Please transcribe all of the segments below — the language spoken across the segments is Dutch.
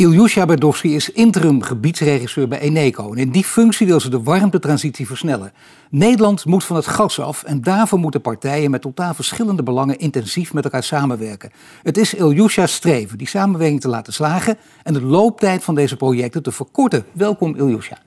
Ilyusha Berdowski is interim gebiedsregisseur bij Eneco. En in die functie wil ze de warmtetransitie versnellen. Nederland moet van het gas af en daarvoor moeten partijen met totaal verschillende belangen intensief met elkaar samenwerken. Het is Ilyusha's streven die samenwerking te laten slagen en de looptijd van deze projecten te verkorten. Welkom Ilyusha.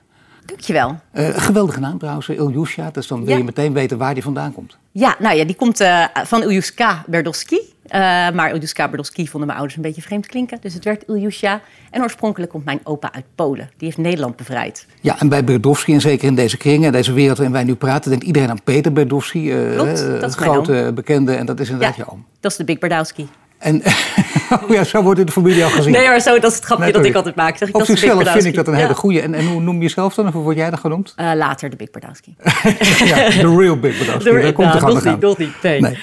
Dankjewel. Uh, geweldige naam trouwens, Ilyusha. Dus dan wil je meteen weten waar die vandaan komt. Ja, nou ja, die komt uh, van Iljuska Berdowski. Uh, maar Iljuska Berdowski vonden mijn ouders een beetje vreemd klinken. Dus het werd Ilyusha. En oorspronkelijk komt mijn opa uit Polen. Die heeft Nederland bevrijd. Ja, en bij Berdowski, en zeker in deze kringen, deze wereld waarin wij nu praten, denkt iedereen aan Peter Berdowski. Uh, Klopt, dat is grote bekende. En dat is inderdaad ja, je oom. Dat is de Big Berdowski. En oh ja, zo wordt in de familie al gezien. Nee, maar zo, dat is het grapje dat ik altijd maak. Zeg ik, Op dat zichzelf vind ik dat een hele goede. En, en hoe noem je jezelf dan? Of hoe word jij dan genoemd? Uh, later de Big Berdowski. ja, de real Big Berdowski. Daar komt nou, nog niet, nog niet. Nee. nee.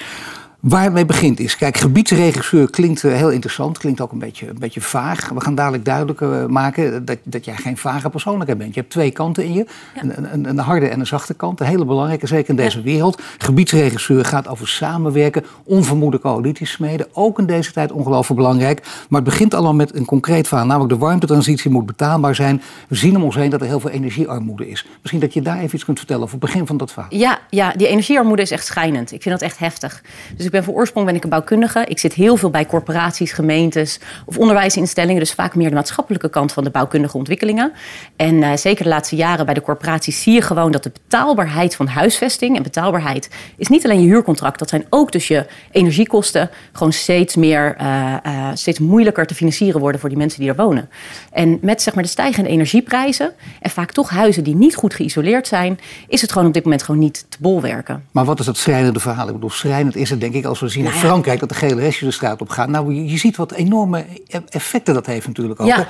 Waar het mee begint is, kijk, gebiedsregisseur klinkt heel interessant, klinkt ook een beetje, een beetje vaag. We gaan dadelijk duidelijk maken dat, dat jij geen vage persoonlijkheid bent. Je hebt twee kanten in je, ja. een, een, een, harde en een zachte kant. Een hele belangrijke, zeker in deze ja. wereld. Gebiedsregisseur gaat over samenwerken, onvermoede coalities smeden. Ook in deze tijd ongelooflijk belangrijk. Maar het begint allemaal met een concreet verhaal, namelijk de warmtetransitie moet betaalbaar zijn. We zien om ons heen dat er heel veel energiearmoede is. Misschien dat je daar even iets kunt vertellen over het begin van dat verhaal. Ja, ja die energiearmoede is echt schijnend. Ik vind dat echt heftig. Dus ik ben van oorsprong ben ik een bouwkundige. Ik zit heel veel bij corporaties, gemeentes of onderwijsinstellingen. Dus vaak meer de maatschappelijke kant van de bouwkundige ontwikkelingen. En uh, zeker de laatste jaren bij de corporaties zie je gewoon dat de betaalbaarheid van huisvesting en betaalbaarheid is niet alleen je huurcontract. Dat zijn ook dus je energiekosten gewoon steeds meer, uh, uh, steeds moeilijker te financieren worden voor die mensen die er wonen. En met zeg maar de stijgende energieprijzen en vaak toch huizen die niet goed geïsoleerd zijn, is het gewoon op dit moment gewoon niet te bolwerken. Maar wat is dat schrijnende verhaal? Ik bedoel, schrijnend is het denk ik als we zien nou in Frankrijk dat de gele restjes de straat op gaan. Nou, je, je ziet wat enorme effecten dat heeft natuurlijk ook. Ja.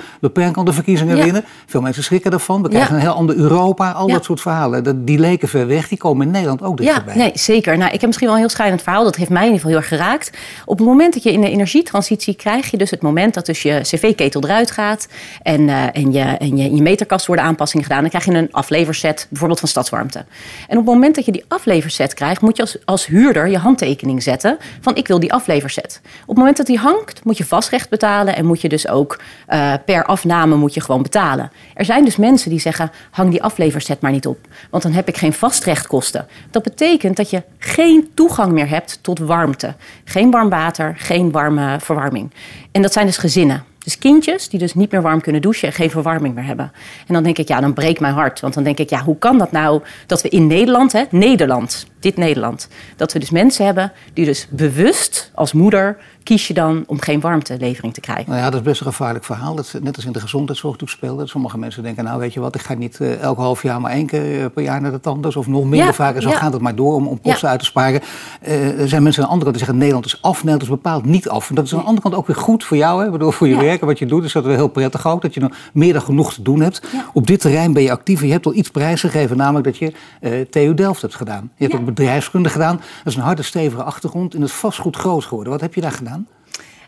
De verkiezingen winnen. Veel mensen schrikken ervan. We krijgen een heel ander Europa. Al dat soort verhalen. Die leken ver weg. Die komen in Nederland ook dichterbij. Ja, nee, zeker. Nou, ik heb misschien wel een heel schrijnend verhaal. Dat heeft mij in ieder geval heel erg geraakt. Op het moment dat je in de energietransitie krijg je dus het moment dat dus je cv-ketel eruit gaat. En, uh, en, je, en je, in je meterkast worden aanpassingen gedaan. Dan krijg je een afleverset, bijvoorbeeld van stadswarmte. En op het moment dat je die afleverset krijgt, moet je als, als huurder je handtekening zetten van ik wil die afleverset. Op het moment dat die hangt, moet je vastrecht betalen en moet je dus ook uh, per afname moet je gewoon betalen. Er zijn dus mensen die zeggen, hang die afleverset maar niet op, want dan heb ik geen vastrechtkosten. Dat betekent dat je geen toegang meer hebt tot warmte. Geen warm water, geen warme verwarming. En dat zijn dus gezinnen. Dus kindjes die dus niet meer warm kunnen douchen en geen verwarming meer hebben. En dan denk ik, ja, dan breekt mijn hart. Want dan denk ik, ja, hoe kan dat nou dat we in Nederland, hè, Nederland, dit Nederland, dat we dus mensen hebben die dus bewust als moeder kies je dan om geen warmtelevering te krijgen. Nou ja, dat is best een gevaarlijk verhaal. Dat is net als in de gezondheidszorg speelde. Sommige mensen denken, nou weet je wat, ik ga niet uh, elk half jaar maar één keer per jaar naar de tandarts of nog minder Ja, vaak. En zo ja. gaat het maar door om, om kosten Ja. uit te sparen. Eh, er zijn mensen aan de andere kant die zeggen, Nederland is af, Nederland is bepaald niet af. En dat is aan de andere kant ook weer goed voor jou, hè? Bedoel, voor je werk en wat je doet. Is dat wel heel prettig ook, dat je nog meer dan genoeg te doen hebt. Op dit terrein ben je actief en je hebt al iets prijsgegeven, namelijk dat je eh TU Delft hebt gedaan. Je hebt ook bedrijfskunde gedaan. Dat is een harde, stevige achtergrond in het vastgoed groot geworden. Wat heb je daar gedaan?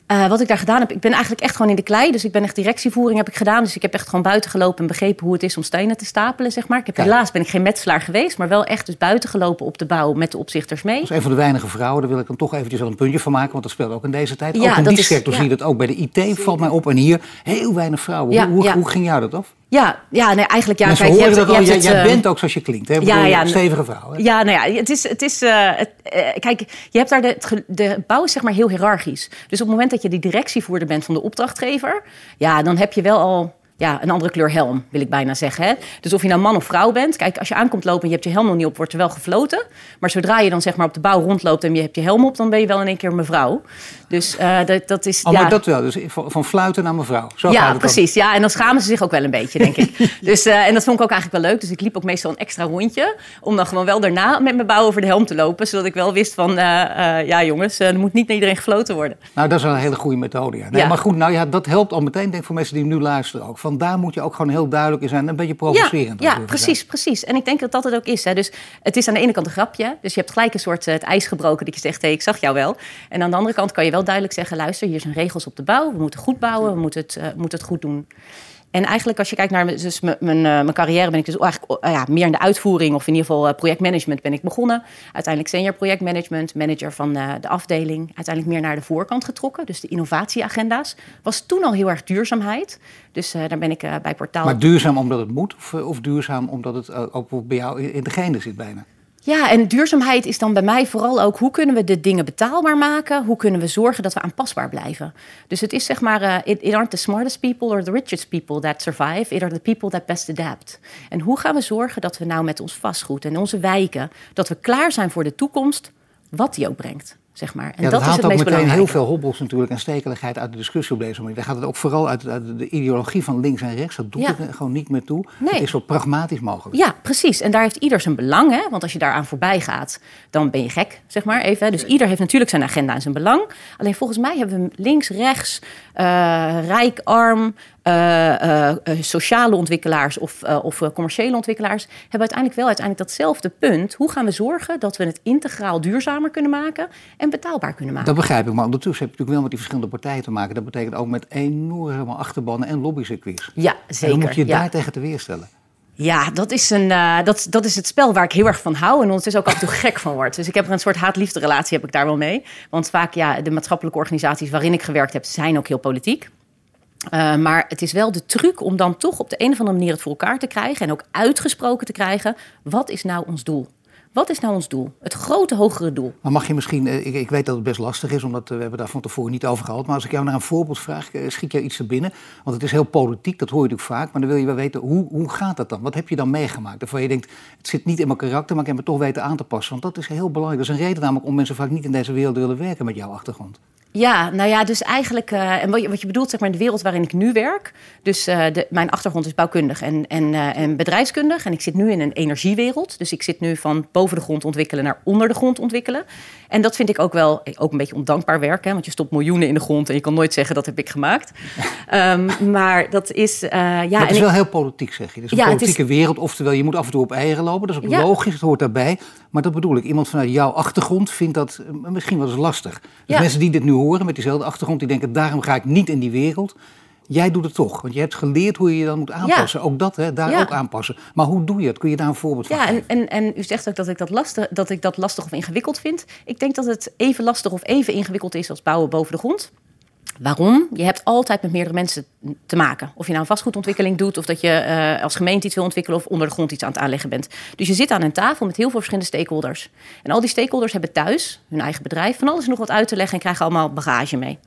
Eh, wat ik daar gedaan heb, ik ben eigenlijk echt gewoon in de klei. Dus ik ben echt directievoering heb ik gedaan. Dus ik heb echt gewoon buiten gelopen en begrepen hoe het is om stenen te stapelen, zeg maar. Ik heb Ja. helaas ben ik geen metselaar geweest, maar wel echt dus buiten gelopen op de bouw met de opzichters mee. Dat is een van de weinige vrouwen, daar wil ik dan toch eventjes wel een puntje van maken, want dat speelt ook in deze tijd. Ja, ook in die is- sector ja. zie je dat ook bij de IT, valt mij op. En hier heel weinig vrouwen. Hoe, hoe ging jou dat af? Ja, ja nee, eigenlijk ja. Mensen kijk, je hebt- dat je al, hebt jij, het, eh, bent ook zoals je klinkt. Hè? Ja, ja, een stevige vrouw. Hè? Ja, nou ja, het is, het is eh, het, eh, kijk, je hebt daar de, de bouw is zeg maar heel hiërarchisch. Dus op het moment dat je die directievoerder bent van de opdrachtgever, ja, dan heb je wel al ja, een andere kleur helm, wil ik bijna zeggen. Hè? Dus of je nou man of vrouw bent, kijk, als je aankomt lopen en je hebt je helm nog niet op, wordt er wel gefloten. Maar zodra je dan zeg maar op de bouw rondloopt en je hebt je helm op, dan ben je wel in één keer mevrouw. Dus eh, dat, dat is Oh, ja. maar dat wel. Dus van, fluiten naar mevrouw. Zo gaat Ja, precies. Ja, en dan schamen ze zich ook wel een beetje, denk ik. Dus, eh, en dat vond ik ook eigenlijk wel leuk. Dus ik liep ook meestal een extra rondje. Om dan gewoon wel daarna met mijn bouw over de helm te lopen. Zodat ik wel wist van, eh, ja jongens, er moet niet naar iedereen gefloten worden. Nou, dat is wel een hele goede methode. Ja. Nee, Ja. Maar goed, nou ja, dat helpt al meteen denk ik voor mensen die nu luisteren ook. Van daar moet je ook gewoon heel duidelijk in zijn. Een beetje provocerend. Ja, ja precies, precies. En ik denk dat dat het ook is. Hè. Dus het is aan de ene kant een grapje. Dus je hebt gelijk een soort het ijs gebroken dat je zegt, hé, hey, ik zag jou wel. En aan de andere kant kan je wel duidelijk zeggen, luister, hier zijn regels op de bouw. We moeten goed bouwen, we moeten het, uh, moeten het goed doen. En eigenlijk als je kijkt naar dus mijn, mijn, mijn carrière, ben ik dus eigenlijk uh, ja, meer in de uitvoering of in ieder geval uh, projectmanagement ben ik begonnen. Uiteindelijk senior projectmanagement, manager van uh, de afdeling. Uiteindelijk meer naar de voorkant getrokken, dus de innovatieagenda's. Was toen al heel erg duurzaamheid. Dus daar ben ik bij Portaal. Maar duurzaam omdat het moet of, of duurzaam omdat het ook bij jou in de genen zit bijna? Ja, en duurzaamheid is dan bij mij vooral ook hoe kunnen we de dingen betaalbaar maken? Hoe kunnen we zorgen dat we aanpasbaar blijven? Dus het is zeg maar, uh, it, it aren't the smartest people or the richest people that survive, it are the people that best adapt. En hoe gaan we zorgen dat we nou met ons vastgoed en onze wijken, dat we klaar zijn voor de toekomst, wat die ook brengt? Zeg maar. En ja, dat, dat haalt ook meteen heel veel hobbels natuurlijk en stekeligheid uit de discussie op deze manier. Daar gaat het ook vooral uit, de ideologie van links en rechts. Dat doet ja. er gewoon niet meer toe. Nee. Het is zo pragmatisch mogelijk. Ja, precies. En daar heeft ieder zijn belang. Hè? Want als je daaraan voorbij gaat, dan ben je gek, zeg maar even. Dus ieder heeft natuurlijk zijn agenda en zijn belang. Alleen volgens mij hebben we links, rechts, uh, rijk, arm, sociale ontwikkelaars of, of commerciële ontwikkelaars hebben uiteindelijk wel uiteindelijk datzelfde punt. Hoe gaan we zorgen dat we het integraal duurzamer kunnen maken en betaalbaar kunnen maken? Dat begrijp ik, maar ondertussen heb je natuurlijk wel met die verschillende partijen te maken. Dat betekent ook met enorme achterbannen en lobbycircuits. Ja, zeker. En dan moet je ja. daar tegen te weerstellen. Ja, dat is, een, uh, dat, dat is het spel waar ik heel erg van hou en ondertussen ook af en toe gek van word. Dus ik heb er een soort haat-liefde relatie heb ik daar wel mee. Want vaak, ja, de maatschappelijke organisaties waarin ik gewerkt heb, zijn ook heel politiek. Uh, maar het is wel de truc om dan toch op de een of andere manier het voor elkaar te krijgen en ook uitgesproken te krijgen. Wat is nou ons doel? Wat is nou ons doel? Het grote, hogere doel. Maar mag je misschien, ik, ik weet dat het best lastig is, omdat we hebben daar van tevoren niet over gehad. Maar als ik jou naar een voorbeeld vraag, schiet jou iets er binnen? Want het is heel politiek, dat hoor je natuurlijk vaak. Maar dan wil je wel weten, hoe, hoe gaat dat dan? Wat heb je dan meegemaakt? Waarvan je denkt, het zit niet in mijn karakter, maar ik heb het toch weten aan te passen. Want dat is heel belangrijk. Dat is een reden namelijk om mensen vaak niet in deze wereld willen werken met jouw achtergrond. Ja, nou ja, dus eigenlijk, uh, en wat je, wat je bedoelt, zeg maar, in de wereld waarin ik nu werk. Dus uh, de, mijn achtergrond is bouwkundig en, en, uh, en bedrijfskundig. En ik zit nu in een energiewereld. Dus ik zit nu van boven de grond ontwikkelen naar onder de grond ontwikkelen. En dat vind ik ook wel ook een beetje ondankbaar werk. Hè, want je stopt miljoenen in de grond en je kan nooit zeggen dat heb ik gemaakt. um, maar dat is. ja, maar het is wel heel politiek, zeg je. Het is een ja, politieke is, wereld. Oftewel, je moet af en toe op eieren lopen. Dat is ook ja. logisch, het hoort daarbij. Maar dat bedoel ik. Iemand vanuit jouw achtergrond vindt dat misschien wel eens lastig. Dus ja. mensen die dit nu horen met diezelfde achtergrond, die denken: daarom ga ik niet in die wereld. Jij doet het toch, want je hebt geleerd hoe je je dan moet aanpassen. Ja. Ook dat, hè, daar ja. ook aanpassen. Maar hoe doe je het? Kun je daar een voorbeeld van ja, geven? En, en, en u zegt ook dat ik dat, lastig, dat ik dat lastig of ingewikkeld vind. Ik denk dat het even lastig of even ingewikkeld is als bouwen boven de grond. Waarom? Je hebt altijd met meerdere mensen te maken. Of je nou een vastgoedontwikkeling doet, of dat je uh, als gemeente iets wil ontwikkelen of onder de grond iets aan het aanleggen bent. Dus je zit aan een tafel met heel veel verschillende stakeholders. En al die stakeholders hebben thuis, hun eigen bedrijf, van alles nog wat uit te leggen en krijgen allemaal bagage mee.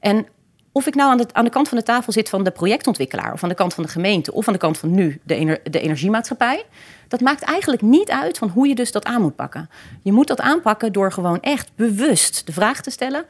En of ik nou aan de, aan de kant van de tafel zit van de projectontwikkelaar, of aan de kant van de gemeente, of aan de kant van nu de, de energiemaatschappij, dat maakt eigenlijk niet uit van hoe je dus dat aan moet pakken. Je moet dat aanpakken door gewoon echt bewust de vraag te stellen: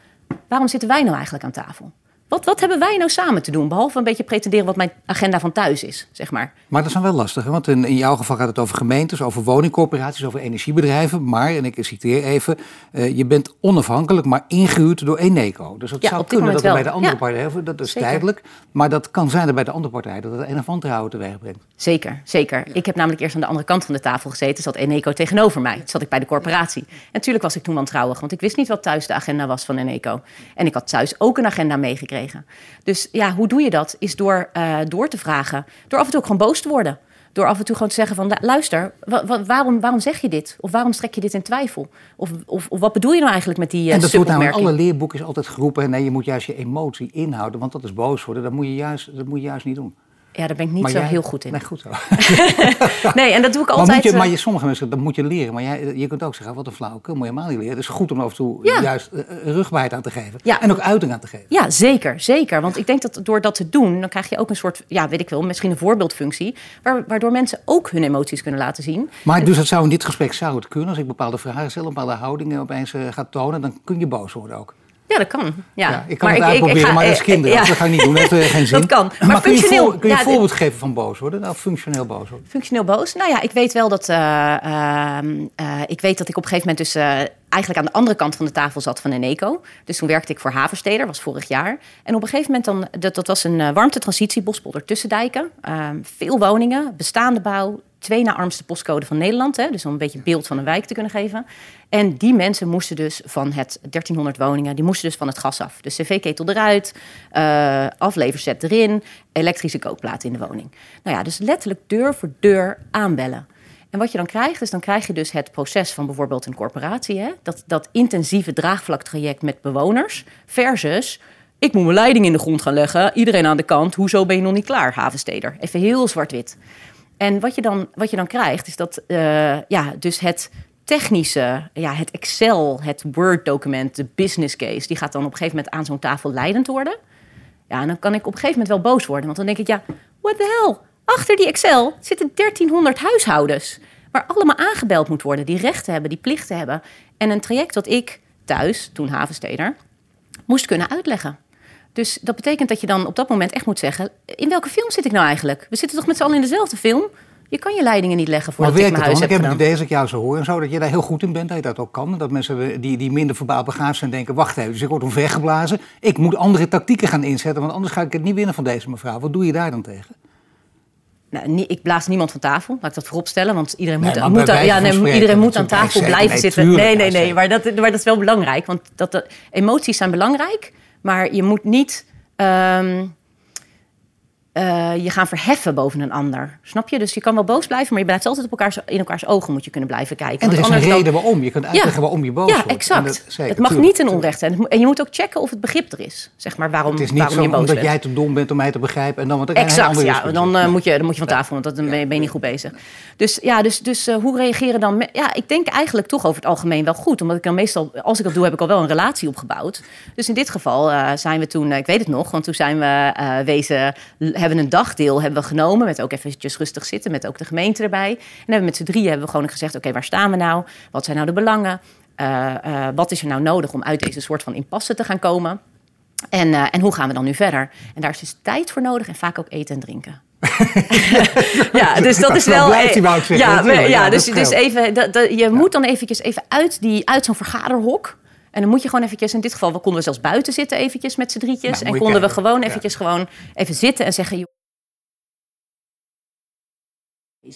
waarom zitten wij nou eigenlijk aan tafel? Wat, wat hebben wij nou samen te doen? Behalve een beetje pretenderen wat mijn agenda van thuis is, zeg maar. Maar dat is dan wel lastig, hè? want in, in jouw geval gaat het over gemeentes, over woningcorporaties, over energiebedrijven. Maar, en ik citeer even, uh, je bent onafhankelijk, maar ingehuurd door Eneco. Dus het ja, zou kunnen dat bij de andere ja. partij, dat is Zeker. tijdelijk. Maar dat kan zijn dat bij de andere partij dat het een of ander houden teweeg brengt. Zeker, zeker. Ja. Ik heb namelijk eerst aan de andere kant van de tafel gezeten, zat Eneco tegenover mij. Toen zat ik bij de corporatie. En natuurlijk was ik toen wantrouwig, want ik wist niet wat thuis de agenda was van Eneco. En ik had thuis ook een agenda meegekregen. Dus ja, hoe doe je dat? Is door, uh, door te vragen. Door af en toe ook gewoon boos te worden. Door af en toe gewoon te zeggen van, luister, wa wa waarom, waarom zeg je dit? Of waarom strek je dit in twijfel? Of, of, of wat bedoel je nou eigenlijk met die uh, En dat wordt nou in alle leerboeken altijd geroepen. Nee, je moet juist je emotie inhouden, want dat is boos worden. Dat moet je juist, dat moet je juist niet doen. Ja, daar ben ik niet maar zo jij, heel goed in. Nee, goed zo. nee, en dat doe ik maar altijd. Moet je, uh, maar je, sommige mensen, dat moet je leren. Maar jij, je kunt ook zeggen, wat een flauwekul, moet je helemaal niet leren. Het is goed om af en toe ja. juist uh, rugbaarheid aan te geven. Ja. En ook uiting aan te geven. Ja, zeker, zeker. Want ik denk dat door dat te doen, dan krijg je ook een soort, ja, weet ik wel, misschien een voorbeeldfunctie. Waardoor mensen ook hun emoties kunnen laten zien. Maar dus het zou in dit gesprek zou het kunnen. Als ik bepaalde vragen stel, bepaalde houdingen opeens uh, ga tonen, dan kun je boos worden ook. Ja, dat kan. Ja. ja ik kan maar het ik, uitproberen, ik, ga, maar dat is kinderen. Ja. Dat ga ik niet doen. Dat heeft geen zin. Dat kan. Maar, maar kun je, voor, kun je een voorbeeld geven van boos worden? Nou, functioneel boos worden. Functioneel boos? Nou ja, ik weet wel dat... Uh, uh, ik weet dat ik op een gegeven moment dus... Eigenlijk aan de andere kant van de tafel zat van Eneco. Dus toen werkte ik voor Haversteder, was vorig jaar. En op een gegeven moment dan... Dat, dat was een warmtetransitiebospolder Bospolder Tussendijken. Ehm, veel woningen, bestaande bouw, twee na armste postcode van Nederland. Hè, dus om een beetje beeld van een wijk te kunnen geven. En die mensen moesten dus van het 1300 woningen, die moesten dus van het gas af. De cv-ketel eruit, uh, afleverzet erin, elektrische kookplaat in de woning. Nou ja, dus letterlijk deur voor deur aanbellen. En wat je dan krijgt, is dan krijg je dus het proces van bijvoorbeeld een corporatie. Hè? Dat, dat intensieve draagvlaktraject met bewoners versus... ik moet mijn leiding in de grond gaan leggen, iedereen aan de kant. Hoezo ben je nog niet klaar, havensteder? Even heel zwart-wit. En wat je dan, wat je dan krijgt, is dat uh, ja, dus het technische, ja, het Excel, het Word-document, de business case, die gaat dan op een gegeven moment aan zo'n tafel leidend worden. Ja, en dan kan ik op een gegeven moment wel boos worden, want dan denk ik, ja, what the hell? Achter die Excel zitten 1300 huishoudens, waar allemaal aangebeld moet worden, die rechten hebben, die plichten hebben. En een traject dat ik thuis, toen havensteder, moest kunnen uitleggen. Dus dat betekent dat je dan op dat moment echt moet zeggen: in welke film zit ik nou eigenlijk? We zitten toch met z'n allen in dezelfde film? Je kan je leidingen niet leggen voor maar ik mijn huis heb Ik heb het idee, als ik jou zo hoor en zo, dat je daar heel goed in bent, dat je dat ook kan. Dat mensen die, die minder verbaal begaafd zijn denken, wacht even, dus ik word omvergeblazen. Ik moet andere tactieken gaan inzetten, want anders ga ik het niet winnen van deze mevrouw. Wat doe je daar dan tegen? Nou, ik blaas niemand van tafel, laat ik dat vooropstellen. Want iedereen moet, moet, ja, nee, iedereen moet aan tafel blijven zitten. Nee, nee, nee. Maar dat, maar dat is wel belangrijk. Want dat, dat, emoties zijn belangrijk. Maar je moet niet um, uh, je gaan verheffen boven een ander. Snap je? Dus je kan wel boos blijven, maar je blijft altijd op elkaars, in elkaars ogen moet je kunnen blijven kijken. En er is een reden waarom. Je kunt uitleggen waarom je boos ja, wordt. Ja, exact. het mag niet een onrecht zijn. En je moet ook checken of het begrip er is. Zeg maar waarom, het is niet zo omdat jij te dom bent om mij te begrijpen. En dan, want exact, ja. Dan, uh, moet je, dan moet je van tafel, want dan ben je, niet goed bezig. Dus ja, dus, dus uh, hoe reageren dan? Ja, ik denk eigenlijk toch over het algemeen wel goed. Omdat ik dan meestal, als ik dat doe, heb ik al wel een relatie opgebouwd. Dus in dit geval zijn we toen, ik weet het nog, want toen zijn we wezen, hebben een dagdeel hebben we genomen. Met ook eventjes rustig zitten, met ook de gemeente erbij. En hebben met z'n drieën hebben we gewoon gezegd: oké, waar staan we nou? Wat zijn nou de belangen? Uh, uh, wat is er nou nodig om uit deze soort van impasse te gaan komen? En, uh, en hoe gaan we dan nu verder? En daar is dus tijd voor nodig en vaak ook eten en drinken. ja, dus dat is wel. ja, ja, dus, dus even, dat, dat, je moet dan eventjes even uit, die, uit zo'n vergaderhok. En dan moet je gewoon eventjes, in dit geval, we konden we zelfs buiten zitten eventjes met z'n drietjes. Nou, en konden we gewoon eventjes gewoon even zitten en zeggen...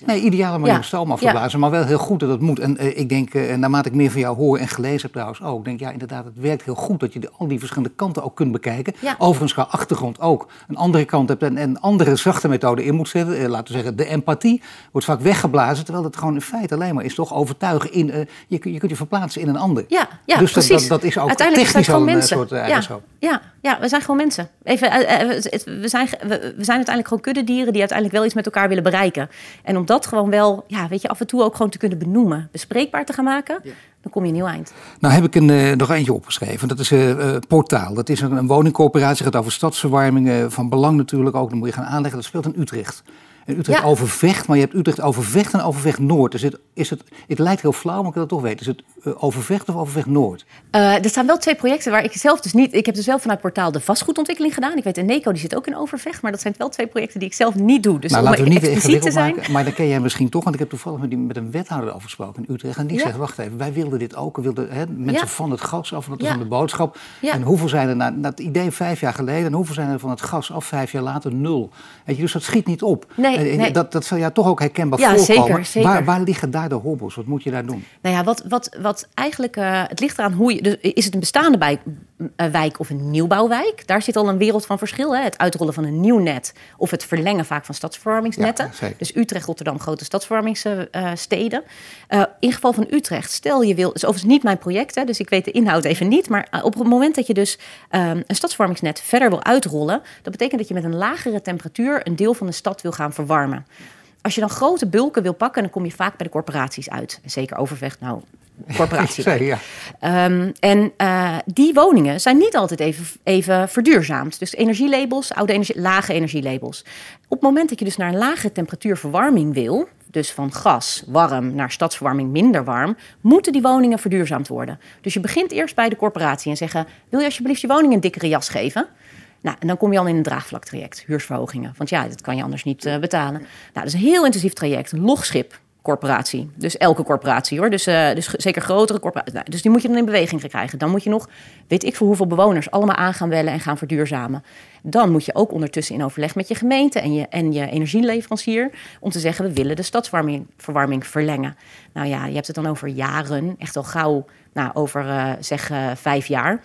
Nee, ideale manier ja. stoom afgeblazen, maar wel heel goed dat het moet. En uh, ik denk, uh, naarmate ik meer van jou hoor en gelezen heb trouwens ook, denk ja, inderdaad, het werkt heel goed dat je de, al die verschillende kanten ook kunt bekijken. Overigens qua achtergrond ook een andere kant hebt en een andere zachte methode in moet zetten. Uh, laten we zeggen, de empathie wordt vaak weggeblazen, terwijl het gewoon in feite alleen maar is toch overtuigen in, je, je kunt je verplaatsen in een ander. Ja, ja dus precies. Dat, dat, is ook Uiteindelijk technisch al een soort eigenschap. Ja, ja, we zijn gewoon mensen. Even, we, zijn, we, zijn uiteindelijk gewoon kuddedieren die uiteindelijk wel iets met elkaar willen bereiken. En om dat gewoon wel ja, weet je, af en toe ook gewoon te kunnen benoemen, bespreekbaar te gaan maken, dan kom je een nieuw eind. Nou heb ik een, uh, nog eentje opgeschreven. Dat is uh, Portaal. Dat is een, een woningcorporatie, gaat over stadsverwarming. van belang natuurlijk ook, dan moet je gaan aanleggen. Dat speelt in Utrecht. En Utrecht ja. Overvecht, maar je hebt Utrecht Overvecht en Overvecht Noord. Dus het, is het, het lijkt heel flauw, maar ik wil het toch weten. Is het uh, Overvecht of Overvecht Noord? Uh, er staan wel twee projecten waar ik zelf dus niet... Ik heb dus wel vanuit portaal de vastgoedontwikkeling gedaan. Ik weet, Neco die zit ook in Overvecht. Maar dat zijn wel twee projecten die ik zelf niet doe. Dus nou, laten we niet expliciet te zijn. Maken, maar dan ken jij misschien toch... Want ik heb toevallig met, die, met een wethouder afgesproken in Utrecht. En die ja. zegt, wacht even, wij wilden dit ook. We wilden hè, mensen ja. van het gas af. Dat is van de boodschap. En hoeveel zijn er... Na, na het idee vijf jaar geleden... En hoeveel zijn er van het gas af vijf jaar later? Nul. Je, dus dat schiet niet op. Nee, nee. Dat, dat zal ja toch ook herkenbaar ja, voorkomen. Zeker, zeker. Waar, waar, liggen daar de hobbels? Wat moet je daar doen? Nou ja, wat, wat, wat eigenlijk... Uh, het ligt eraan hoe je... Dus is het een bestaande uh, wijk of een nieuwbouwwijk? Daar zit al een wereld van verschil. Hè? Het uitrollen van een nieuw net... of het verlengen vaak van stadsverwarmingsnetten. Ja, dus Utrecht, Rotterdam, grote stadsverwarmingssteden. Uh, in geval van Utrecht, stel je wil... Het is overigens niet mijn project, hè, dus ik weet de inhoud even niet... maar op het moment dat je dus um, een stadsverwarmingsnet verder wil uitrollen... dat betekent dat je met een lagere temperatuur... een deel van de stad wil gaan verwarmen. Als je dan grote bulken wil pakken, dan kom je vaak bij de corporaties uit. Zeker Overvecht, nou, corporatie. Ja. Um, en uh, die woningen zijn niet altijd even, even verduurzaamd. Dus energielabels, oude energie, lage energielabels. Op het moment dat je dus naar een lage temperatuur verwarming wil, dus van gas warm naar stadsverwarming minder warm, moeten die woningen verduurzaamd worden. Dus je begint eerst bij de corporatie en zeggen: wil je alsjeblieft je woning een dikkere jas geven? Nou, en dan kom je al in een draagvlaktraject, huursverhogingen. Want ja, dat kan je anders niet uh, betalen. Nou, dat is een heel intensief traject. Logschip, corporatie. Dus elke corporatie hoor. Dus, uh, dus zeker grotere corporaties. Nou, dus die moet je dan in beweging krijgen. Dan moet je nog, weet ik voor hoeveel bewoners, allemaal aan gaan wellen en gaan verduurzamen. Dan moet je ook ondertussen in overleg met je gemeente en je, en je energieleverancier. om te zeggen: we willen de stadsverwarming verlengen. Nou ja, je hebt het dan over jaren. Echt al gauw, nou, over uh, zeg uh, vijf jaar.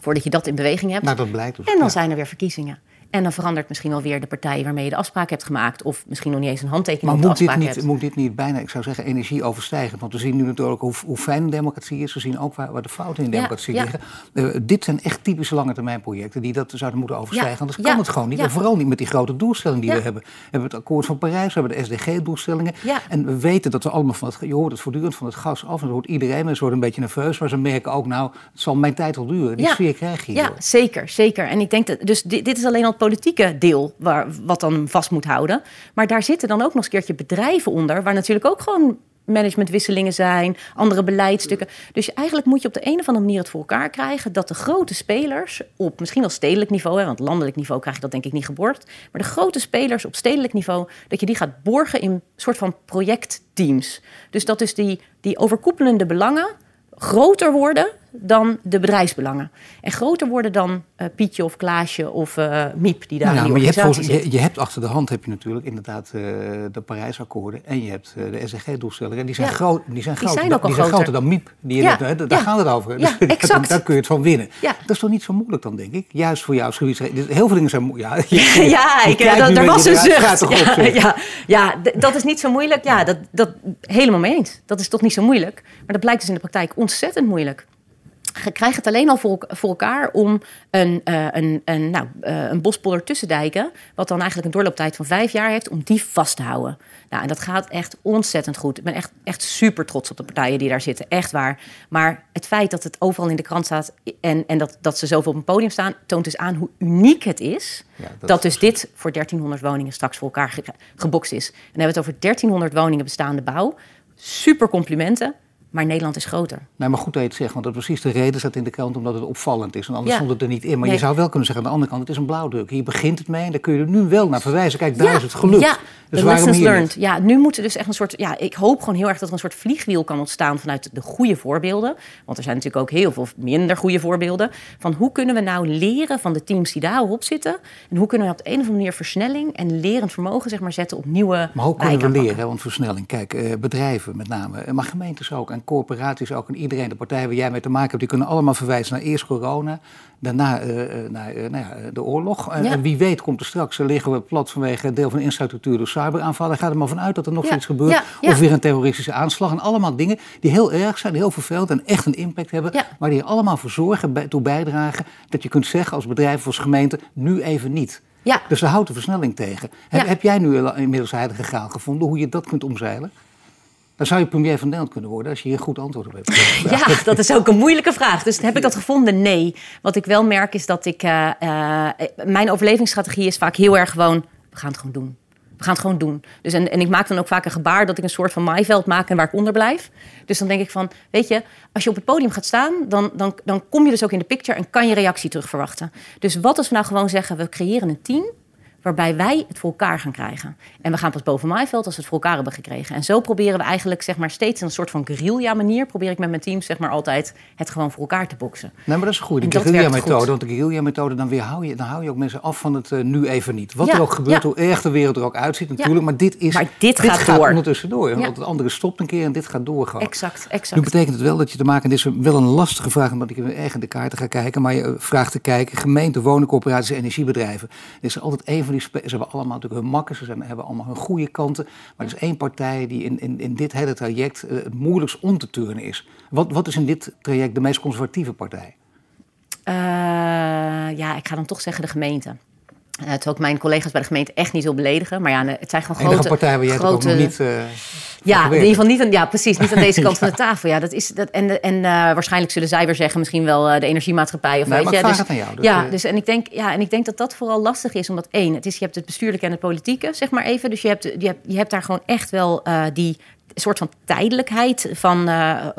Voordat je dat in beweging hebt. Nou, dat blijkt dus. En dan ja. zijn er weer verkiezingen. En dan verandert misschien wel weer de partij waarmee je de afspraak hebt gemaakt. Of misschien nog niet eens een handtekening maar de moet dit niet, hebt. moet dit niet bijna, ik zou zeggen, energie overstijgen? Want we zien nu natuurlijk hoe, hoe fijn een democratie is. We zien ook waar, waar de fouten in de Ja, democratie ja. liggen. Eh, dit zijn echt typische lange termijn projecten die dat zouden moeten overstijgen. Ja, Anders kan het gewoon niet. En vooral niet met die grote doelstellingen die we hebben. We hebben het akkoord van Parijs, we hebben de SDG-doelstellingen. En we weten dat we allemaal van het, je hoort het voortdurend van het gas af. En dat hoort iedereen. Mensen worden een beetje nerveus. Maar ze merken ook, nou, het zal mijn tijd wel duren. Die sfeer krijg je Ja, zeker, zeker. En ik denk dat, dus dit, dit is alleen al politieke deel waar, wat dan vast moet houden. Maar daar zitten dan ook nog eens een keertje bedrijven onder, waar natuurlijk ook gewoon managementwisselingen zijn, andere beleidstukken. Dus eigenlijk moet je op de een of andere manier het voor elkaar krijgen dat de grote spelers op misschien wel stedelijk niveau, hè, want landelijk niveau krijg je dat denk ik niet geborgd, maar de grote spelers op stedelijk niveau, dat je die gaat borgen in soort van projectteams. Dus dat dus die, die overkoepelende belangen groter worden dan de bedrijfsbelangen. En groter worden dan eh, Pietje of Klaasje of eh, Miep die daar Nou ja, maar je hebt, volgens- je, je hebt achter de hand heb je natuurlijk inderdaad eh, de Parijsakkoorden en je hebt de SDG-doelstellingen. En die zijn, Ja. groot, die zijn, Die zijn dan- die zijn groter. dan MIEP. Die Ja, hè, daar gaat het over. Dus exact. Daar kun je het van winnen. Ja. Dat is toch niet zo moeilijk dan, denk ik? Juist voor jou als gebiedsregio. Heel veel dingen zijn moeilijk. Ja, Ja, ik, dat, er was een zucht. op, Ja, ja, dat is niet zo moeilijk. Ja, dat, dat helemaal mee eens. Dat is toch niet zo moeilijk. Maar dat blijkt dus in de praktijk ontzettend moeilijk. Je krijgt het alleen al voor, voor elkaar om een, eh, een, een, nou, eh, een bospolder tussendijken, wat dan eigenlijk een doorlooptijd van vijf jaar heeft, om die vast te houden. Nou, en dat gaat echt ontzettend goed. Ik ben echt, echt super trots op de partijen die daar zitten, echt waar. Maar het feit dat het overal in de krant staat en, en dat, dat ze zoveel op een podium staan, toont dus aan hoe uniek het is Ja, dat, dat dus dit voor 1300 woningen straks voor elkaar ge- gebokst is. En dan hebben we het over 1300 woningen bestaande bouw. Super complimenten, maar Nederland is groter. Nee, maar goed dat je het zegt, want dat is precies de reden staat in de krant omdat het opvallend is. En anders Ja. stond het er niet in. Maar Nee. je zou wel kunnen zeggen aan de andere kant, het is een blauwdruk. Hier begint het mee en daar kun je er nu wel naar verwijzen. Kijk, daar is het gelukt. Ja, dus lessons learned. niet? Ja, nu moet er dus echt een soort... Ja, ik hoop gewoon heel erg dat er een soort vliegwiel kan ontstaan vanuit de goede voorbeelden. Want er zijn natuurlijk ook heel veel minder goede voorbeelden. Van hoe kunnen we nou leren van de teams die daarop zitten? En hoe kunnen we op de een of andere manier versnelling en lerend vermogen zeg maar, zetten op nieuwe Maar hoe kunnen we leren? hè? Want versnelling, kijk, eh, bedrijven met name, eh, maar gemeentes ook en corporaties ook en iedereen, de partijen waar jij mee te maken hebt, die kunnen allemaal verwijzen naar eerst corona, daarna eh, eh, naar eh, nou ja, de oorlog. En, Ja. wie weet komt er straks, liggen we plat vanwege een deel van de infrastructuur door cyberaanvallen. Ga er maar vanuit dat er nog Ja, zoiets gebeurt. Of weer een terroristische aanslag. En allemaal dingen die heel erg zijn, heel vervelend en echt een impact hebben. Maar die er allemaal voor zorgen, toe bijdragen, dat je kunt zeggen als bedrijf of als gemeente, nu even niet. Ja. Dus daar houdt de versnelling tegen. Heb, Ja. heb jij nu inmiddels heilige graal gevonden hoe je dat kunt omzeilen? Dan zou je premier van Nederland kunnen worden als je hier een goed antwoord op hebt. Ja, dat is ook een moeilijke vraag. Dus heb ik dat gevonden? Nee. Wat ik wel merk is dat ik... eh, eh, mijn overlevingsstrategie is vaak heel erg gewoon... we gaan het gewoon doen. We gaan het gewoon doen. Dus en, en ik maak dan ook vaak een gebaar dat ik een soort van maaiveld maak en waar ik onder blijf. Dus dan denk ik van, weet je, als je op het podium gaat staan, dan, dan, dan kom je dus ook in de picture en kan je reactie terug verwachten. Dus wat als we nou gewoon zeggen, we creëren een team waarbij wij het voor elkaar gaan krijgen. En we gaan pas boven maaiveld als we het voor elkaar hebben gekregen. En zo proberen we eigenlijk zeg maar, steeds in een soort van guerrilla manier... probeer ik met mijn team zeg maar, altijd het gewoon voor elkaar te boksen. Nee, maar dat is een En de guerrilla-methode. goed. Want de guerrilla-methode, dan, weer hou je, dan hou je ook mensen af van het eh, nu even niet. Wat Ja, er ook gebeurt, ja. hoe erg de wereld er ook uitziet natuurlijk. Maar dit, is, Maar dit gaat door. ondertussen door. Want het andere stopt een keer en dit gaat door gewoon. Exact, Nu exact. betekent het wel dat je te maken, en dit is wel een lastige vraag, omdat ik erg in de kaarten ga kijken, maar je eh, vraagt te kijken, gemeenten, woningcorporaties, energiebedrijven. Er is altijd één van ze hebben allemaal natuurlijk hun makkers, ze hebben allemaal hun goede kanten, maar er is één partij die in, in, in dit hele traject eh, het moeilijkst om te turnen is. Wat, wat is in dit traject de meest conservatieve partij? Eh, ja, ik ga dan toch zeggen de gemeente. Eh, terwijl ik mijn collega's bij de gemeente echt niet wil beledigen. Maar ja, het zijn gewoon enige grote... partij waar jij het ook grote nog niet eh, Ja, in ieder geval niet aan, ja, precies, niet aan deze kant van de tafel. Ja, dat is, dat, en en uh, waarschijnlijk zullen zij weer zeggen, misschien wel uh, de energiemaatschappij. Of nee, weet je. Dus, aan jou, dus, ja, uh, dus en ik, denk, ja, en ik denk dat dat vooral lastig is, omdat één, het is, je hebt het bestuurlijke en het politieke, zeg maar even. Dus je hebt, je hebt, je hebt daar gewoon echt wel die soort van tijdelijkheid van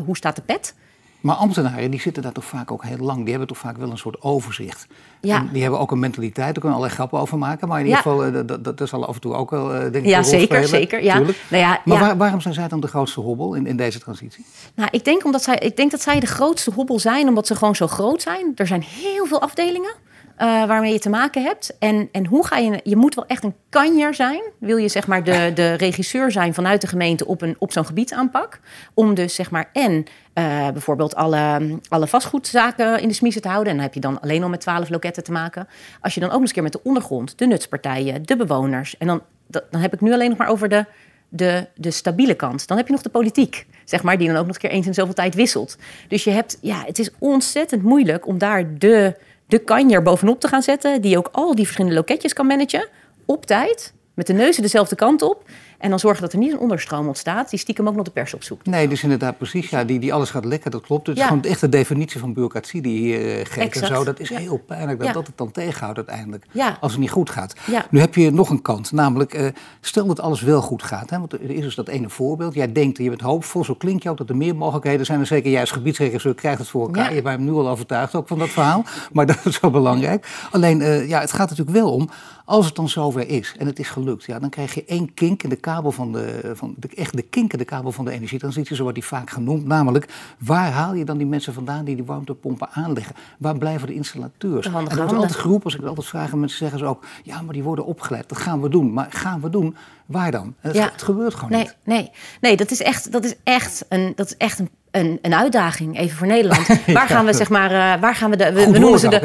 hoe staat de pet. Maar ambtenaren die zitten daar toch vaak ook heel lang. Die hebben toch vaak wel een soort overzicht. Ja. En die hebben ook een mentaliteit, daar kunnen allerlei grappen over maken. Maar in ieder Ja. geval, eh, dat, dat, dat zal af en toe ook wel, eh, denk ik, Ja, zeker, spelen. zeker, ja. Nou ja, maar waar- waarom zijn zij dan de grootste hobbel in, in deze transitie? Nou, ik denk, omdat zij, ik denk dat zij de grootste hobbel zijn, omdat ze gewoon zo groot zijn. Er zijn heel veel afdelingen eh, waarmee je te maken hebt. En, en hoe ga je... Je moet wel echt een kanjer zijn. Wil je zeg maar de, de regisseur zijn vanuit de gemeente op, een, op zo'n gebiedsaanpak. Om dus zeg maar en eh, bijvoorbeeld alle, alle vastgoedzaken in de smiezen te houden. En dan heb je dan alleen al met twaalf loketten te maken. Als je dan ook nog eens een keer met de ondergrond, de nutspartijen, de bewoners. En dan, dan heb ik nu alleen nog maar over de, de, de stabiele kant. Dan heb je nog de politiek, zeg maar, die dan ook nog keer eens in zoveel tijd wisselt. Dus je hebt, ja, het is ontzettend moeilijk om daar de, de kanjer bovenop te gaan zetten. Die ook al die verschillende loketjes kan managen op tijd. Met de neuzen dezelfde kant op. En dan zorgen dat er niet een onderstroom ontstaat. Die stiekem ook nog de pers opzoekt. Nee, dus inderdaad precies. Ja, die, die alles gaat lekker, dat klopt. Het is Ja. gewoon echt de definitie van bureaucratie die je hier eh, geeft en zo. Dat is Ja. heel pijnlijk dat dat het dan tegenhoudt uiteindelijk. Als het niet goed gaat. Nu heb je nog een kant. Namelijk, eh, stel dat alles wel goed gaat. Hè, want er is dus dat ene voorbeeld. Jij denkt, je bent hoopvol. Zo klinkt je ook dat er meer mogelijkheden zijn. En zeker jij als gebiedsregisseur krijgt het voor elkaar. Je mij nu al overtuigd ook van dat verhaal. Maar dat is wel belangrijk. Alleen, eh, ja, het gaat natuurlijk wel om... Als het dan zover is en het is gelukt, ja, dan krijg je één kink in de kabel van de, van de, echt de kink in de kabel van de energietransitie, zo wordt die vaak genoemd. Namelijk, waar haal je dan die mensen vandaan die die warmtepompen aanleggen? Waar blijven de installateurs? De en er wordt altijd geroepen, als ik het altijd vraag, en mensen zeggen ze ook, ja, maar die worden opgeleid, dat gaan we doen. Maar gaan we doen, waar dan? Het, Ja. gebeurt gewoon Nee, niet. nee, nee dat is echt, dat is echt, een, dat is echt een, een, een uitdaging, even voor Nederland. Waar gaan we, zeg maar, eh, waar gaan we de... We, noemen ze de,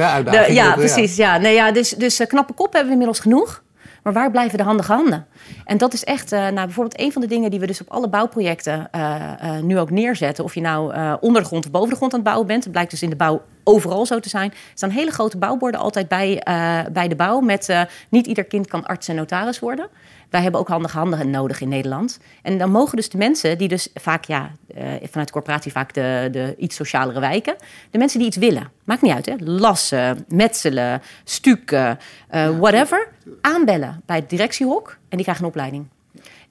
ja. precies. Ja. Nee, ja, dus dus eh, knappe kop hebben we inmiddels genoeg. Maar waar blijven de handige handen? En dat is echt, eh, nou, bijvoorbeeld een van de dingen die we dus op alle bouwprojecten eh, eh, nu ook neerzetten. Of je nou onder de grond of boven de grond aan het bouwen bent. Het blijkt dus in de bouw overal zo te zijn. Er staan hele grote bouwborden altijd bij, eh, bij de bouw. Met eh, niet ieder kind kan arts en notaris worden. Wij hebben ook handige handen nodig in Nederland. En dan mogen dus de mensen die dus vaak, ja, eh, vanuit de corporatie vaak de, de iets socialere wijken. De mensen die iets willen, maakt niet uit hè. Lassen, metselen, stukken, whatever. Aanbellen bij het directiehok en die krijgen een opleiding.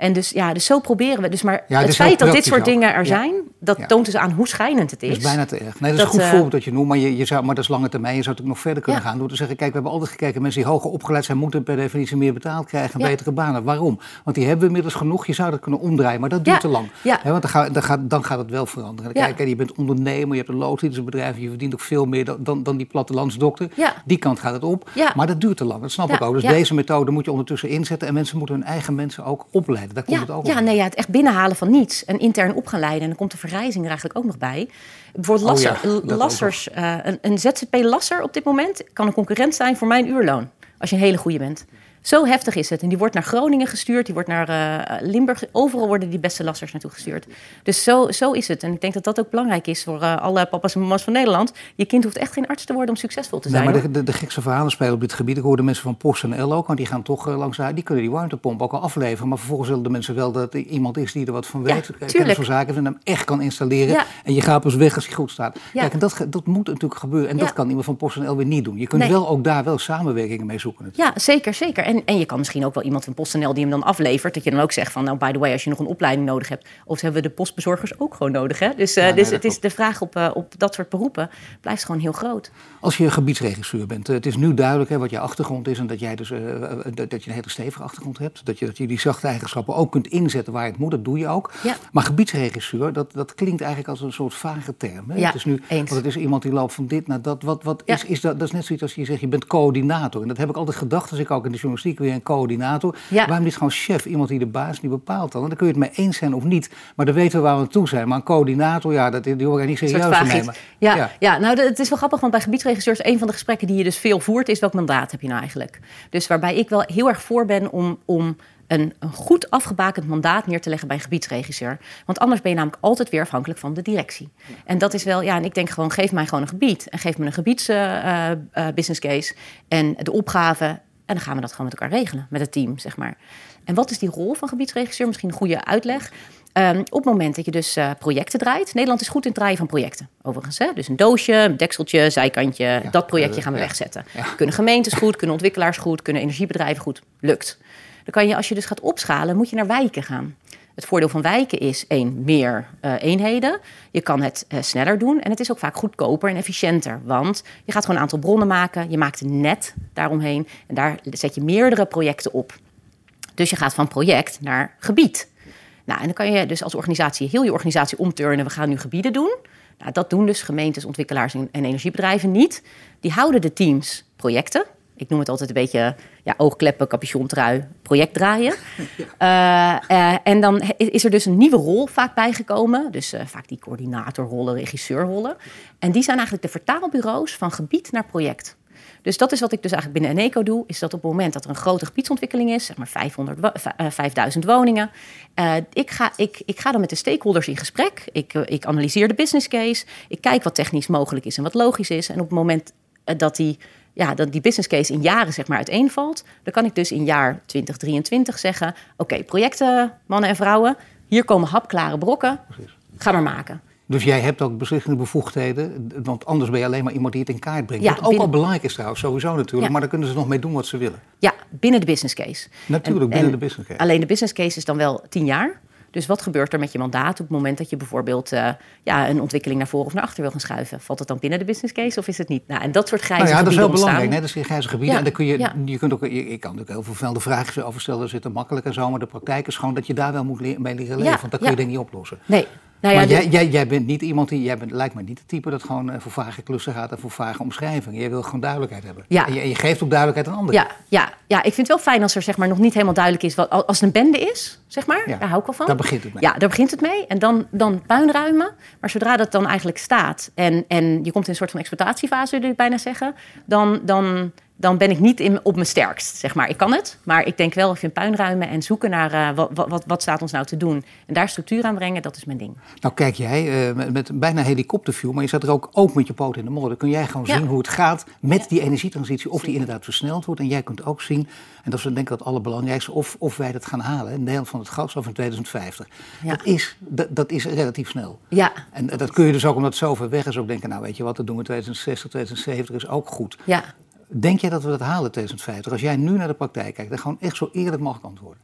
En dus, ja, dus zo proberen we. Dus maar Ja, het feit dat dit soort ook. dingen er Ja. zijn, dat Ja. toont dus aan hoe schijnend het is. Dat is bijna te erg. Nee, dat is een goed eh, voorbeeld dat je noemt, maar, je, je zou, maar dat is lange termijn. Je zou natuurlijk nog verder kunnen gaan door te zeggen... kijk, we hebben altijd gekeken, mensen die hoger opgeleid zijn... moeten per definitie meer betaald krijgen, betere banen. Waarom? Want die hebben we inmiddels genoeg. Je zou dat kunnen omdraaien, maar dat duurt te lang. Ja. Hè, want dan, gaat, dan, gaat, dan gaat het wel veranderen. Kijk, je bent ondernemer, je hebt een loodgietersbedrijf... je verdient ook veel meer dan, dan, dan die plattelandsdokter. Ja. Die kant gaat het op, Ja. maar dat duurt te lang. Dat snap ik ook. Dus deze methode moet je ondertussen inzetten... en mensen moeten hun eigen mensen ook opleiden. Daar komt Ja, het ook ja, op. nee, ja, het echt binnenhalen van niets en intern op gaan leiden. En dan komt de vergrijzing er eigenlijk ook nog bij. Bijvoorbeeld Oh ja, lasser, lassers, eh, een, een ZZP-lasser op dit moment kan een concurrent zijn voor mijn uurloon. Als je een hele goede bent. Zo heftig is het. En die wordt naar Groningen gestuurd, die wordt naar eh, Limburg. Overal worden die beste lassers naartoe gestuurd. Dus zo, zo is het. En ik denk dat dat ook belangrijk is voor eh, alle papa's en mama's van Nederland. Je kind hoeft echt geen arts te worden om succesvol te zijn. Nee, maar de, de, de gekste verhalen spelen op dit gebied. Ik hoorde mensen van PostNL ook, want die gaan toch langs uit. Die kunnen die warmtepomp ook al afleveren. Maar vervolgens zullen de mensen wel dat er iemand is die er wat van Ja, weet. kennis tuurlijk. van zaken en hem echt kan installeren. Ja. En je gaat pas weg als hij goed staat. Ja. Kijk, en dat, dat moet natuurlijk gebeuren. En Ja. dat kan iemand van PostNL weer niet doen. Je kunt Nee. wel ook daar wel samenwerkingen mee zoeken. natuurlijk. Ja, zeker, zeker. En, en je kan misschien ook wel iemand van PostNL die hem dan aflevert. Dat je dan ook zegt van, nou, by the way, als je nog een opleiding nodig hebt. Of hebben we de postbezorgers ook gewoon nodig, hè? Dus, eh, Ja, nee, dus het is de vraag op, eh, op dat soort beroepen blijft gewoon heel groot. Als je gebiedsregisseur bent, eh, het is nu duidelijk hè, wat je achtergrond is en dat jij dus dat, dat je een hele stevige achtergrond hebt. Dat je, dat je die zachte eigenschappen ook kunt inzetten waar het moet, dat doe je ook. Ja. Maar gebiedsregisseur, dat, dat klinkt eigenlijk als een soort vage term. Hè? Ja, het is nu, eens. Want het is iemand die loopt van dit naar dat. Wat, wat Ja. is, is dat, dat is net zoiets als je zegt, je bent coördinator. En dat heb ik altijd gedacht, als ik ook in de journalistiek weer een coördinator. Ja. Waarom niet gewoon chef, iemand die de baas die bepaalt dan? En dan kun je het mee eens zijn of niet. Maar dan weten we waar we aan toe zijn. Maar een coördinator, ja, dat, die hoor ik niet serieus te nemen. Ja, Ja. ja. nou, het is wel grappig, want bij gebiedsregisseurs... een van de gesprekken die je dus veel voert... is welk mandaat heb je nou eigenlijk? Dus waarbij ik wel heel erg voor ben om... om een, een goed afgebakend mandaat neer te leggen bij een gebiedsregisseur. Want anders ben je namelijk altijd weer afhankelijk van de directie. En dat is wel, ja, en ik denk gewoon, geef mij gewoon een gebied. En geef me een gebiedsbusiness case en de opgave. En dan gaan we dat gewoon met elkaar regelen, met het team, zeg maar. En wat is die rol van gebiedsregisseur? Misschien een goede uitleg. Ehm, op het moment dat je dus uh, projecten draait. Nederland is goed in het draaien van projecten, overigens. Hè? Dus een doosje, een dekseltje, zijkantje. dat projectje gaan we wegzetten. Kunnen gemeentes goed, kunnen ontwikkelaars goed, kunnen energiebedrijven goed. Lukt. Dan kan je, als je dus gaat opschalen, moet je naar wijken gaan. Het voordeel van wijken is één, meer uh, eenheden. Je kan het uh, sneller doen en het is ook vaak goedkoper en efficiënter. Want je gaat gewoon een aantal bronnen maken, je maakt een net daaromheen en daar zet je meerdere projecten op. Dus je gaat van project naar gebied. Nou, en dan kan je dus als organisatie heel je organisatie omturnen. We gaan nu gebieden doen. Nou, dat doen dus gemeentes, ontwikkelaars en energiebedrijven niet. Die houden de teams projecten ik noem het altijd een beetje ja, oogkleppen, capuchontrui, project draaien. Uh, uh, en dan is er dus een nieuwe rol vaak bijgekomen. Dus uh, vaak die coördinatorrollen, regisseurrollen. En die zijn eigenlijk de vertaalbureaus van gebied naar project. Dus dat is wat ik dus eigenlijk binnen Eneco doe. Is dat op het moment dat er een grote gebiedsontwikkeling is, zeg maar 500, 5000 woningen. ik, ga, ik, ik ga dan met de stakeholders in gesprek. Ik, ik analyseer de business case. Ik kijk wat technisch mogelijk is en wat logisch is. En op het moment dat die ja, dat die business case in jaren zeg maar uiteenvalt, dan kan ik dus in jaar 2023 zeggen: Oké, projecten, mannen en vrouwen, hier komen hapklare brokken, Precies. ga maar maken. Dus jij hebt ook beslissende bevoegdheden, want anders ben je alleen maar iemand die het in kaart brengt. Ja, wat ook al belangrijk is trouwens, sowieso natuurlijk, maar dan kunnen ze nog mee doen wat ze willen. Ja, binnen de business case. Natuurlijk, binnen de business case. Alleen de business case is dan wel tien jaar. Dus wat gebeurt er met je mandaat op het moment dat je bijvoorbeeld uh, ja, een ontwikkeling naar voren of naar achter wil gaan schuiven? Valt het dan binnen de business case of is het niet? Nou, en dat soort grijze nou ja, dat is wel belangrijk. Nee, dat is grijze gebieden. en dan kun je, je, kunt ook, je, je kan natuurlijk heel veel velde vragen over stellen. Dat zit er makkelijk en zo. Maar de praktijk is gewoon dat je daar wel moet mee leren leven. want dat kun je dingen niet oplossen. Nee, nou ja, maar jij, jij, jij, bent niet iemand die, jij bent, lijkt me niet het type dat gewoon eh, voor vage klussen gaat en voor vage omschrijvingen. Jij wil gewoon duidelijkheid hebben. Ja. En, je, je geeft ook duidelijkheid aan anderen. Ja, ja, ja, ik vind het wel fijn als er zeg maar, nog niet helemaal duidelijk is, wat, als het een bende is, zeg maar. Ja. Daar hou ik wel van. Daar begint het mee. Ja, daar begint het mee. En dan, dan puinruimen. Maar zodra dat dan eigenlijk staat en, en je komt in een soort van exploitatiefase, wil ik bijna zeggen, dan, dan dan ben ik niet in, op mijn sterkst, zeg maar. Ik kan het, maar ik denk wel, vind puinruimen en zoeken naar uh, wat, wat, wat, staat ons nou te doen. En daar structuur aan brengen, dat is mijn ding. Nou kijk jij uh, met, met, bijna helikopterview, maar je zat er ook, ook met je poot in de modder. Kun jij gewoon zien hoe het gaat met die energietransitie, of die inderdaad versneld wordt. En jij kunt ook zien, en dat is denk ik het allerbelangrijkste, of, of wij dat gaan halen. In Nederland van het gas of in 2050. Dat, is, dat, dat, is relatief snel. Ja. En dat kun je dus ook, omdat het zo ver weg is, ook denken, nou weet je wat, dat doen we 2060, 2070 is ook goed. Ja. Denk jij dat we dat halen 2050? Als jij nu naar de praktijk kijkt, dan gewoon echt zo eerlijk mogelijk antwoorden.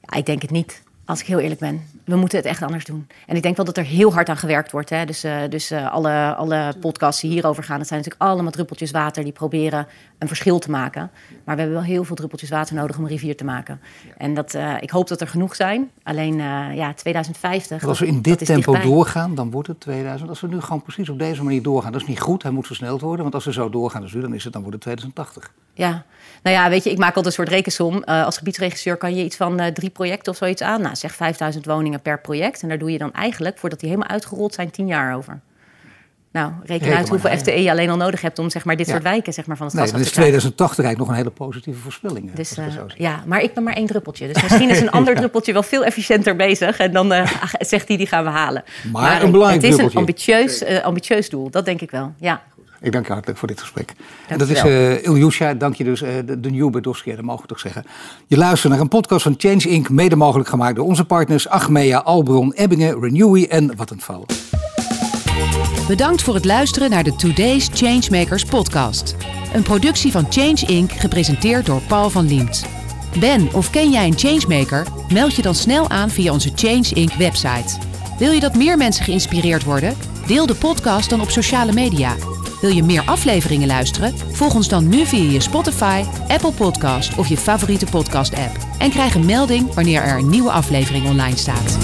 Ja, ik denk het niet. Als ik heel eerlijk ben. We moeten het echt anders doen. En ik denk wel dat er heel hard aan gewerkt wordt. Hè. Dus, uh, dus uh, alle, alle podcasts die hierover gaan, dat zijn natuurlijk allemaal druppeltjes water die proberen een verschil te maken. Maar we hebben wel heel veel druppeltjes water nodig om een rivier te maken. En dat, uh, ik hoop dat er genoeg zijn. Alleen ja, 2050. als we in dit tempo doorgaan, dan wordt het 2000. Als we nu gewoon precies op deze manier doorgaan, dat is niet goed. Hij moet versneld worden. Want als we zo doorgaan, dus dan is het, dan wordt het 2080. Ja, nou ja, weet je, ik maak altijd een soort rekensom. als gebiedsregisseur kan je iets van drie projecten of zoiets aan. Nou, zeg 5000 woningen per project. En daar doe je dan eigenlijk, voordat die helemaal uitgerold zijn, 10 jaar over. Nou, reken uit hoeveel FTE je alleen al nodig hebt om zeg maar, dit soort wijken zeg maar, van het nee, dan is 2080 eigenlijk nog een hele positieve voorspelling. Dus, uh, ja, maar ik ben maar één druppeltje. Dus misschien is een ander druppeltje wel veel efficiënter bezig. En dan uh, zegt hij, die gaan we halen. Maar, maar een belangrijk Het is een ambitieus, uh, ambitieus doel, dat denk ik wel. Ja. Ik dank je hartelijk voor dit gesprek. en dat is uh, Ilyusha, dank je dus, uh, de, de nieuwe Bedoskia, dat mogen we toch zeggen. Je luistert naar een podcast van Change Inc., mede mogelijk gemaakt door onze partners Achmea, Albron, Ebbingen, Renewy en Vattenfall. Bedankt voor het luisteren naar de Today's Changemakers podcast. Een productie van Change Inc., gepresenteerd door Paul van Liemt. Ben of ken jij een changemaker? Meld je dan snel aan via onze Change Inc. website. Wil je dat meer mensen geïnspireerd worden? Deel de podcast dan op sociale media. Wil je meer afleveringen luisteren? Volg ons dan nu via je Spotify, Apple Podcast of je favoriete podcast-app. En krijg een melding wanneer er een nieuwe aflevering online staat.